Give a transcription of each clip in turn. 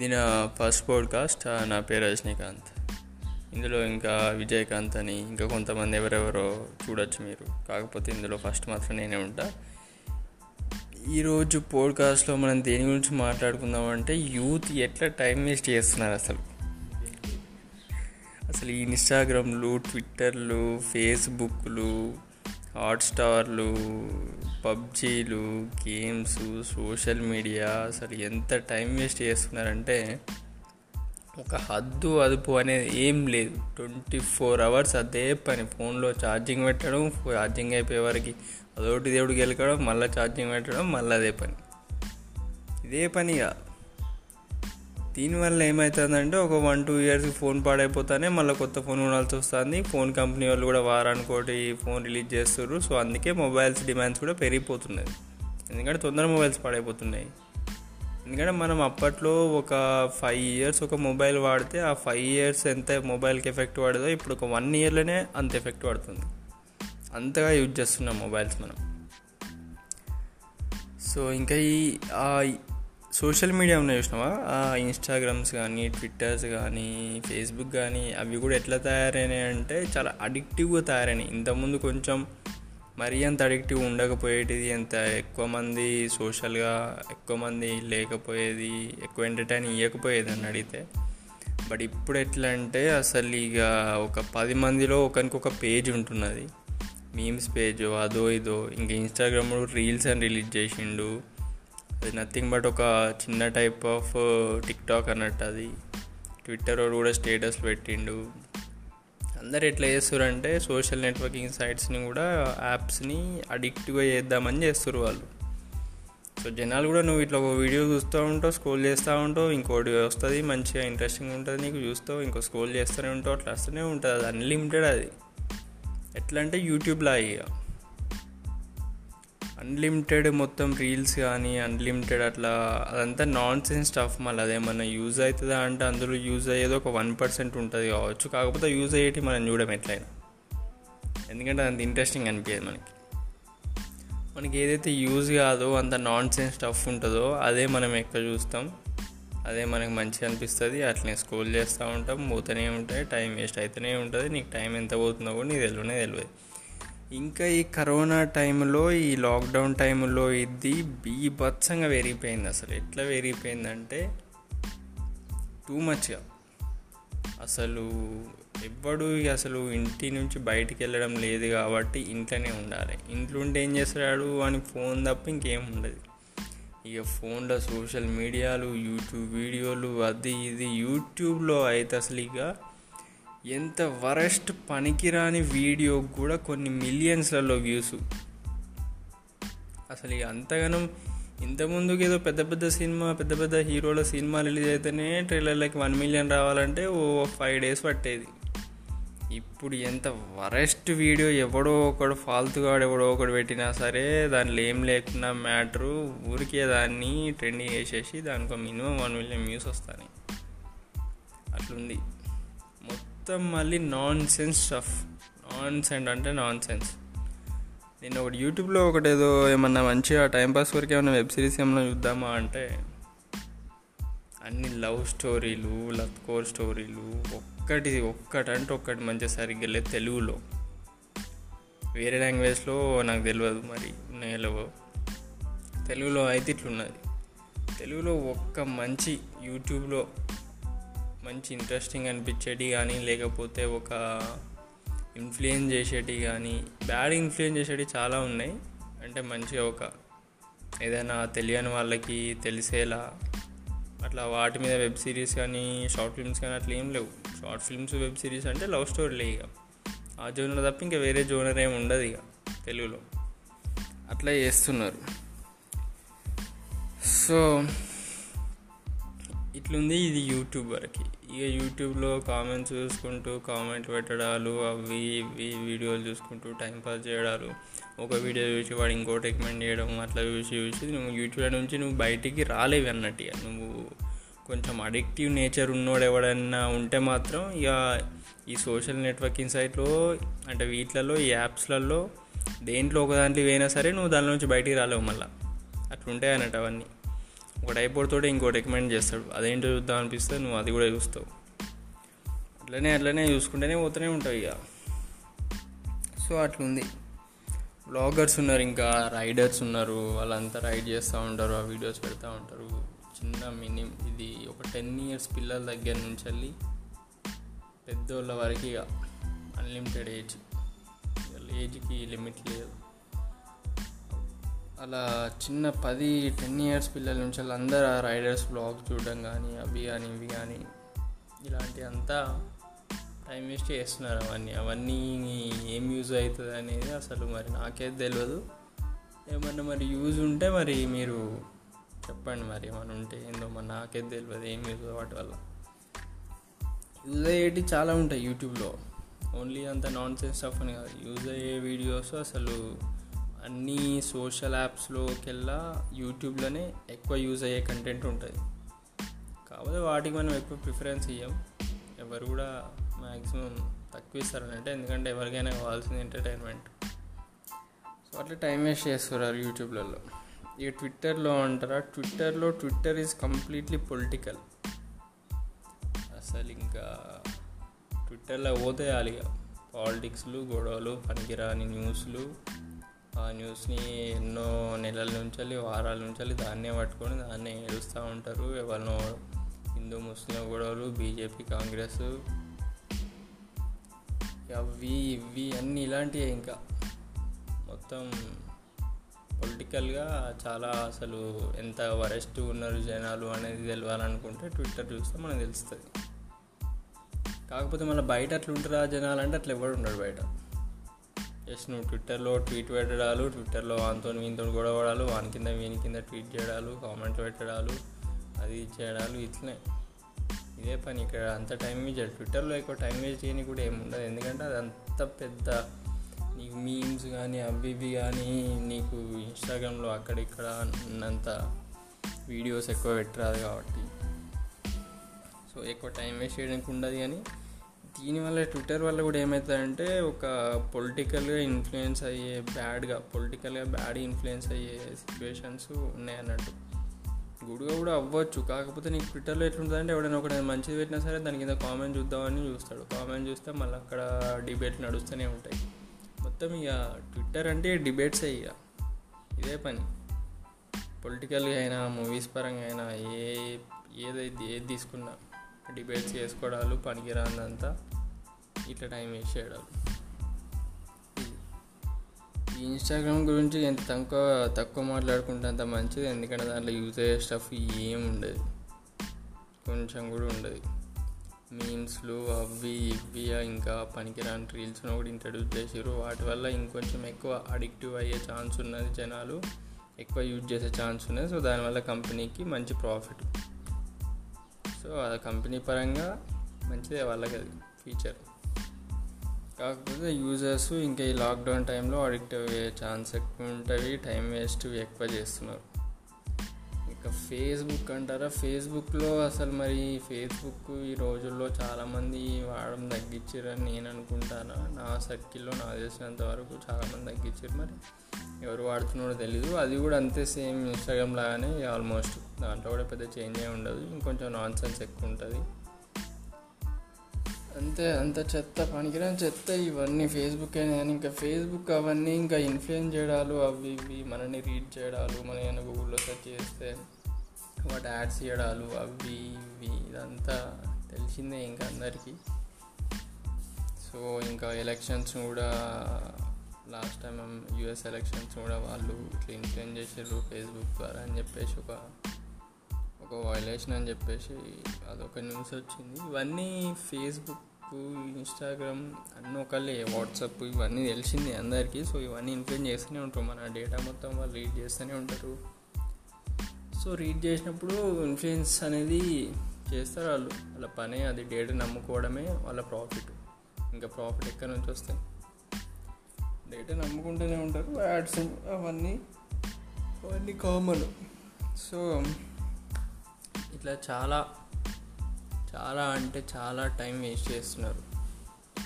ఇది నా first podcast నా పేరు రజనీకాంత్. ఇందులో ఇంకా విజయకాంత్ అని ఇంకా కొంతమంది ఎవరెవరో చూడొచ్చు మీరు. కాకపోతే ఇందులో ఫస్ట్ మాత్రం నేనే ఉంటా. ఈరోజు పోడ్కాస్ట్లో మనం దేని గురించి మాట్లాడుకుందాం అంటే యూత్ ఎట్లా టైం వేస్ట్ చేస్తున్నారు అసలు? అసలు ఈ ఇన్స్టాగ్రామ్లు ట్విట్టర్లు ఫేస్బుక్లు హాట్స్టార్లు పబ్జీలు గేమ్స్ సోషల్ మీడియా అసలు ఎంత టైం వేస్ట్ చేస్తున్నారంటే ఒక హద్దు అదుపు అనేది ఏం లేదు. ట్వంటీ ఫోర్ అవర్స్ అదే పని. ఫోన్లో ఛార్జింగ్ పెట్టడం ఛార్జింగ్ అయిపోయే వరకు అదొకటి దేవుడికి గెలకడం మళ్ళీ ఛార్జింగ్ పెట్టడం మళ్ళీ అదే పని. ఇదే పనిగా దీనివల్ల ఏమవుతుందంటే ఒక వన్ టూ ఇయర్స్ ఫోన్ పాడైపోతానే మళ్ళీ కొత్త ఫోన్ కొనాల్సి వస్తుంది. ఫోన్ కంపెనీ వాళ్ళు కూడా వారానికోటి ఫోన్ రిలీజ్ చేస్తారు సో అందుకే మొబైల్స్ డిమాండ్స్ కూడా పెరిగిపోతున్నది ఎందుకంటే తొందర మొబైల్స్ పాడైపోతున్నాయి. ఎందుకంటే మనం అప్పట్లో ఒక ఫైవ్ ఇయర్స్ ఒక మొబైల్ వాడితే ఆ ఫైవ్ ఇయర్స్ ఎంత మొబైల్కి ఎఫెక్ట్ పడదో ఇప్పుడు ఒక వన్ ఇయర్లోనే అంత ఎఫెక్ట్ పడుతుంది. అంతగా యూజ్ చేస్తున్నాం మొబైల్స్ మనం. సో ఇంకా ఈ సోషల్ మీడియా ఉన్నాయి చూసినావా? ఆ ఇన్స్టాగ్రామ్స్ కానీ ట్విట్టర్స్ కానీ ఫేస్బుక్ కానీ అవి కూడా ఎట్లా తయారైనాయి అంటే చాలా అడిక్టివ్గా తయారైనాయి. ఇంతకుముందు కొంచెం మరీ అంత అడిక్టివ్ ఉండకపోయేటిది ఎంత ఎక్కువ మంది సోషల్గా ఎక్కువ మంది లేకపోయేది ఎక్కువ ఎంటర్టైన్ ఇవ్వకపోయేది అని అడిగితే. బట్ ఇప్పుడు ఎట్లా అంటే అసలు ఇక ఒక పది మందిలో ఒకరికొక పేజ్ ఉంటున్నది. మీమ్స్ పేజ్ అదో ఇదో. ఇంకా ఇన్స్టాగ్రామ్ రీల్స్ అని రిలీజ్ చేసిండు. అది నథింగ్ బట్ ఒక చిన్న టైప్ ఆఫ్ టిక్ టాక్ అన్నట్టు అది. ట్విట్టర్ కూడా స్టేటస్ పెట్టిండు. అందరు ఎట్లా చేస్తారంటే సోషల్ నెట్వర్కింగ్ సైట్స్ని కూడా యాప్స్ని అడిక్ట్గా చేద్దామని చేస్తారు వాళ్ళు. సో జనాలు కూడా నువ్వు ఇట్లా ఒక వీడియో చూస్తూ ఉంటావు స్క్రోల్ చేస్తూ ఉంటావు ఇంకోటి వస్తుంది మంచిగా ఇంట్రెస్టింగ్ ఉంటుంది నీకు చూస్తావు ఇంకో స్క్రోల్ చేస్తూనే ఉంటావు అట్లా వస్తూనే ఉంటుంది. అది అన్లిమిటెడ్ అది. ఎట్లా అంటే యూట్యూబ్లో ఇక అన్లిమిటెడ్ మొత్తం రీల్స్ కానీ అన్లిమిటెడ్ అట్లా అదంతా నాన్ సెన్స్ స్టఫ్ మళ్ళీ అదేమన్నా యూజ్ అవుతుందా అంటే అందులో యూజ్ అయ్యేది ఒక వన్ పర్సెంట్ ఉంటుంది కావచ్చు. కాకపోతే యూజ్ అయ్యేటి మనం చూడడం ఎట్లయినా. ఎందుకంటే అంత ఇంట్రెస్టింగ్ అనిపించేది మనకి. మనకి ఏదైతే యూజ్ కాదో అంత నాన్ సెన్స్ స్టఫ్ ఉంటుందో అదే మనం ఎక్కువ చూస్తాం. అదే మనకి మంచిగా అనిపిస్తుంది. అట్లనే స్క్రోల్ చేస్తూ ఉంటాం. పోతూనే ఉంటాయి. టైం వేస్ట్ అవుతూనే ఉంటుంది. నీకు టైం ఎంత పోతుందో కూడా నీకు తెలియనే తెలియదు. ఇంకా ఈ కరోనా టైంలో ఈ లాక్డౌన్ టైంలో ఇది బీభత్సంగా పెరిగిపోయింది అసలు. ఎట్లా పెరిగిపోయిందంటే టూ మచ్గా. అసలు ఎవ్వడు ఇక అసలు ఇంటి నుంచి బయటికి వెళ్ళడం లేదు కాబట్టి ఇంట్లోనే ఉండాలి. ఇంట్లో ఉంటే ఏం చేస్తాడు అని ఫోన్ తప్ప ఇంకేం ఉండదు. ఇక ఫోన్లో సోషల్ మీడియాలు యూట్యూబ్ వీడియోలు అది ఇది యూట్యూబ్లో అయితే అసలు ఇక ఎంత వరస్ట్ పనికిరాని వీడియో కూడా కొన్ని మిలియన్స్లలో వ్యూస్. అసలు ఇక అంతగానం ఇంతకుముందుకు ఏదో పెద్ద పెద్ద సినిమా పెద్ద పెద్ద హీరోల సినిమా రిలీజ్ అయితేనే ట్రైలర్లకి వన్ మిలియన్ రావాలంటే ఓ ఫైవ్ డేస్ పట్టేది. ఇప్పుడు ఎంత వరెస్ట్ వీడియో ఎవడో ఒకడు ఫాల్తుగాడు ఎవడో ఒకడు పెట్టినా సరే దానిలో ఏం లేకున్నా మ్యాటరు ఊరికే దాన్ని ట్రెండింగ్ వేసేసి దానికి మినిమం వన్ మిలియన్ వ్యూస్ వస్తాయి అట్లుంది. మొత్తం మొత్తం మళ్ళీ nonsense stuff nonsense అంటే నాన్ సెన్స్ నేను ఒకటి యూట్యూబ్లో ఒకటి ఏదో ఏమన్నా మంచిగా టైంపాస్ వరకు ఏమైనా వెబ్ సిరీస్ ఏమైనా చూద్దామా అంటే అన్ని లవ్ స్టోరీలు లవ్ కోర్ స్టోరీలు ఒక్కటి ఒక్కటంటే ఒక్కటి మంచిగా సరిగ్గా లేదు తెలుగులో. వేరే లాంగ్వేజ్లో నాకు తెలియదు మరి ఉన్నాయో తెలుగులో అయితే ఇట్లున్నది. తెలుగులో ఒక్క మంచి యూట్యూబ్లో మంచి ఇంట్రెస్టింగ్ అనిపించేటి కానీ లేకపోతే ఒక ఇన్ఫ్లుయెన్స్ చేసేటి కానీ బ్యాడ్ ఇన్ఫ్లుయెన్స్ చేసేటి చాలా ఉన్నాయి. అంటే మంచిగా ఒక ఏదైనా తెలియని వాళ్ళకి తెలిసేలా అట్లా వాటి మీద వెబ్ సిరీస్ కానీ షార్ట్ ఫిల్మ్స్ కానీ అట్లా ఏం లేవు. షార్ట్ ఫిల్మ్స్ వెబ్ సిరీస్ అంటే లవ్ స్టోరీలే ఇక. ఆ జోనర్ తప్ప ఇంకా వేరే జోనర్ ఏమి ఉండదు ఇక తెలుగులో. అట్లా చేస్తున్నారు. సో ఇట్లుంది ఇది యూట్యూబ్ వరకు. ఇక యూట్యూబ్లో కామెంట్స్ చూసుకుంటూ కామెంట్ పెట్టడాలు అవి ఇవి వీడియోలు చూసుకుంటూ టైంపాస్ చేయడాలు. ఒక వీడియో చూసి వాడు ఇంకోటి రికమెండ్ చేయడం అట్లా చూసి చూసి నువ్వు యూట్యూబ్ నుంచి నువ్వు బయటికి రాలేవి అన్నట్టు ఇక. నువ్వు కొంచెం అడిక్టివ్ నేచర్ ఉన్నోడు ఎవడన్నా ఉంటే మాత్రం ఇక ఈ సోషల్ నెట్వర్కింగ్ సైట్లో అంటే వీటిలలో ఈ యాప్స్లలో దేంట్లో ఒక దాంట్లో పోయినా సరే నువ్వు దాని నుంచి బయటికి రాలేవు మళ్ళీ. అట్లుంటాయి అన్నట్టు అవన్నీ. ఒక ఒకటి అయిపోతోటే ఇంకోటి రికమెండ్ చేస్తాడు. అదేంటో చూద్దాం అనిపిస్తే నువ్వు అది కూడా చూస్తావు. అట్లనే అట్లనే చూసుకుంటేనే పోతూనే ఉంటావు ఇక. సో అట్లుంది. బ్లాగర్స్ ఉన్నారు ఇంకా రైడర్స్ ఉన్నారు. వాళ్ళంతా రైడ్ చేస్తూ ఉంటారు ఆ వీడియోస్ పెడతా ఉంటారు. చిన్న మినిమం ఇది ఒక టెన్ ఇయర్స్ పిల్లల దగ్గర నుంచి వెళ్ళి పెద్దోళ్ళ వరకు ఇక అన్లిమిటెడ్ ఏజ్ ఏజ్కి లిమిట్ లేదు. అలా చిన్న పది టెన్ ఇయర్స్ పిల్లల నుంచి అలా అందరు ఆ రైడర్స్ బ్లాగ్ చూడడం కానీ అవి కానీ ఇవి కానీ ఇలాంటి అంతా టైం వేస్ట్ చేస్తున్నారు అవన్నీ. అవన్నీ ఏం యూజ్ అవుతుంది అనేది అసలు మరి నాకేది తెలియదు ఏమన్నా మరి యూజ్ ఉంటే మరి మీరు చెప్పండి మరి ఏమైనా ఉంటే ఏందో మరి నాకైతే తెలియదు ఏం యూజ్ వాటి వల్ల. యూజ్ అయ్యేటి చాలా ఉంటాయి యూట్యూబ్లో ఓన్లీ అంత నాన్ సెన్స్ స్టఫ్ అని కాదు. యూజ్ అయ్యే వీడియోస్ అసలు అన్ని సోషల్ యాప్స్లోకెల్లా యూట్యూబ్లోనే ఎక్కువ యూజ్ అయ్యే కంటెంట్ ఉంటుంది. కాకపోతే వాటికి మనం ఎక్కువ ప్రిఫరెన్స్ ఇవ్వం ఎవరు కూడా మ్యాక్సిమం తక్కువ ఇస్తారని అంటే ఎందుకంటే ఎవరికైనా కావాల్సింది ఎంటర్టైన్మెంట్. సో అట్లా టైం వేస్ట్ చేస్తున్నారు యూట్యూబ్లలో. ఇక ట్విట్టర్లో అంటారా? ట్విట్టర్లో ట్విట్టర్ ఈజ్ కంప్లీట్లీ పొలిటికల్. అసలు ఇంకా ట్విట్టర్లో పోతే ఇక. పాలిటిక్స్లు గొడవలు పనికిరాని న్యూస్లు ఆ న్యూస్ని ఎన్నో నెలల నుంచి వారాల నుంచి దాన్నే పట్టుకొని దాన్నే ఏడుస్తూ ఉంటారు. ఎవరినో హిందూ ముస్లిం గొడవలు బీజేపీ కాంగ్రెస్ అవి ఇవి అన్నీ ఇలాంటివే ఇంకా. మొత్తం పొలిటికల్గా చాలా అసలు ఎంత వరెస్ట్ ఉన్నారు జనాలు అనేది తెలవాలనుకుంటే ట్విట్టర్ చూస్తే మనకు తెలుస్తుంది. కాకపోతే మళ్ళీ బయట అట్లా ఉంటారా జనాలు అంటే అట్లా ఎవడు ఉండడు బయట. జస్ట్ నువ్వు ట్విట్టర్లో ట్వీట్ పెట్టడాలు ట్విట్టర్లో వానితో వీనితో గొడవడాలు వాని కింద వీని కింద ట్వీట్ చేయడాలు కామెంట్ పెట్టడాలు అది చేయడాలు ఇట్లనే. ఇదే పని ఇక్కడ అంత టైం వేస్ట్ ట్విట్టర్లో ఎక్కువ టైం వేస్ట్ చేయని కూడా ఏముండదు ఎందుకంటే అది అంత పెద్ద నీకు మీమ్స్ కానీ అవి ఇవి కానీ నీకు ఇన్స్టాగ్రామ్లో అక్కడిక్కడ ఉన్నంత వీడియోస్ ఎక్కువ పెట్టరాదు కాబట్టి. సో ఎక్కువ టైం వేస్ట్ చేయడానికి ఉండదు కానీ దీనివల్ల ట్విట్టర్ వల్ల కూడా ఏమవుతుందంటే ఒక పొలిటికల్గా ఇన్ఫ్లుయెన్స్ అయ్యే బ్యాడ్గా పొలిటికల్గా బ్యాడ్ ఇన్ఫ్లుయెన్స్ అయ్యే సిచ్యువేషన్స్ ఉన్నాయన్నట్టు. గుడిగా కూడా అవ్వచ్చు. కాకపోతే నీకు ట్విట్టర్లో ఎట్లుంటుందంటే ఎవడైనా ఒకటి మంచిది పెట్టినా సరే దాని కింద కామెంట్ చూద్దామని చూస్తాడు. కామెంట్ చూస్తే మళ్ళీ అక్కడ డిబేట్లు నడుస్తూనే ఉంటాయి. మొత్తం ఇక ట్విట్టర్ అంటే డిబేట్స్ ఇక ఇదే పని. పొలిటికల్గా అయినా మూవీస్ పరంగా అయినా ఏ ఏదైతే ఏది తీసుకున్నా. డిబేట్స్ చేసుకోవడాలు పనికిరానంత ఇట్లా టైం వేస్ట్ చేయడాలు ఈ ఇన్స్టాగ్రామ్ గురించి ఎంత తక్కువ తక్కువ మాట్లాడుకుంటే అంత మంచిది. ఎందుకంటే దాంట్లో యూజ్ అయ్యే స్టఫ్ ఏం ఉండదు. కొంచెం కూడా ఉండదు. మీమ్స్లు అవి ఇవి ఇంకా పనికిరాని రీల్స్ను కూడా ఇంట్రడ్యూస్ చేసారు వాటి వల్ల ఇంకొంచెం ఎక్కువ అడిక్టివ్ అయ్యే ఛాన్స్ ఉన్నది జనాలు. ఎక్కువ యూజ్ చేసే ఛాన్స్ ఉన్నది. సో దానివల్ల కంపెనీకి మంచి ప్రాఫిట్. సో అది కంపెనీ పరంగా మంచిదే వాళ్ళకి అది ఫీచర్ కాకపోతే యూజర్స్ ఇంకా ఈ లాక్డౌన్ టైంలో అడిక్ట్ అయ్యే ఛాన్స్ ఎక్కువ ఉంటుంది టైం వేస్ట్ ఎక్కువ చేస్తున్నారు. ఇంకా ఫేస్బుక్ అంటారా? ఫేస్బుక్లో అసలు మరి ఫేస్బుక్ ఈ రోజుల్లో చాలామంది వాడడం తగ్గించారని నేను అనుకుంటాను. నా సర్కిల్లో నాకు తెలిసినంత వరకు చాలామంది తగ్గించారు మరి ఎవరు వాడుతున్నారో తెలీదు. అది కూడా అంతే సేమ్ ఇన్స్టాగ్రామ్ లాగానే ఆల్మోస్ట్ దాంట్లో కూడా పెద్ద చేంజ్ ఏమి ఉండదు. ఇంకొంచెం నాన్ సెన్స్ ఎక్కువ ఉంటుంది. అంతే అంత చెత్త పనికిరాని చెత్త ఇవన్నీ. ఫేస్బుక్ అయినా కానీ ఇంకా ఫేస్బుక్ అవన్నీ ఇంకా ఇన్ఫ్లుయెన్స్ చేయడాలు అవి ఇవి మనని రీడ్ చేయడాలు మన ఏమైనా గూగుల్లో సెర్చ్ చేస్తే వాటి యాడ్స్ చేయడాలు అవి ఇవి ఇదంతా తెలిసిందే ఇంకా అందరికీ. సో ఇంకా ఎలక్షన్స్ కూడా లాస్ట్ టైం యూఎస్ ఎలక్షన్స్ కూడా వాళ్ళు ఇట్లా ఇన్ఫ్లుయెన్స్ చేసారు ఫేస్బుక్ ద్వారా అని చెప్పేసి ఒక ఒక వైలేషన్ అని చెప్పేసి అదొక న్యూస్ వచ్చింది. ఇవన్నీ ఫేస్బుక్ ఇన్స్టాగ్రామ్ అన్నీ ఒకళ్ళే వాట్సాప్ ఇవన్నీ తెలిసింది అందరికీ. సో ఇవన్నీ ఇన్ఫ్లుయెన్స్ చేస్తూనే ఉంటారు మన డేటా మొత్తం వాళ్ళు రీడ్ చేస్తూనే ఉంటారు. సో రీడ్ చేసినప్పుడు ఇన్ఫ్లుయెన్స్ అనేది చేస్తారు వాళ్ళు. వాళ్ళ పనే అది డేటా నమ్ముకోవడమే వాళ్ళ ప్రాఫిట్ ఇంకా ప్రాఫిట్ ఎక్కడి నుంచి వస్తాయి? డేటా నమ్ముకుంటూనే ఉంటారు. యాడ్స్ అవన్నీ అవన్నీ కామన్ సో ఇట్లా చాలా చాలా అంటే చాలా టైం వేస్ట్ చేస్తున్నారు.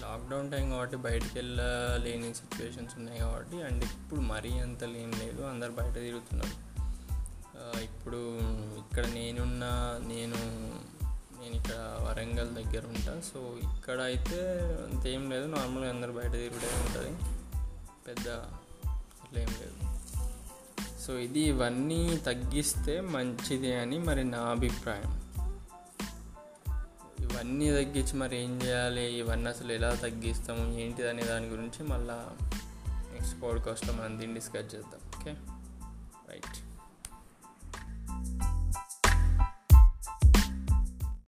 లాక్డౌన్ టైం కాబట్టి బయటకు వెళ్ళలేని సిచ్యువేషన్స్ ఉన్నాయి కాబట్టి అండ్ ఇప్పుడు మరీ అంత లేం లేదు అందరు బయట తిరుగుతున్నారు. ఇప్పుడు ఇక్కడ నేనున్న నేను నేను ఇక్కడ వరంగల్ దగ్గర ఉంటా సో ఇక్కడ అయితే అంతేం లేదు. నార్మల్గా అందరు బయట తిరుగుడే ఉంటుంది. పెద్ద అట్లా ఏం లేదు. సో ఇది ఇవన్నీ తగ్గిస్తే మంచిది అని మరి నా అభిప్రాయం. ఇవన్నీ తగ్గించి మరి ఏం చేయాలి? ఇవన్నీ అసలు ఎలా తగ్గిస్తాము? ఏంటిది అనే దాని గురించి మళ్ళీ నెక్స్ట్ పాడ్కాస్ట్లో మనం దీన్ని డిస్కస్ చేద్దాం. ఓకే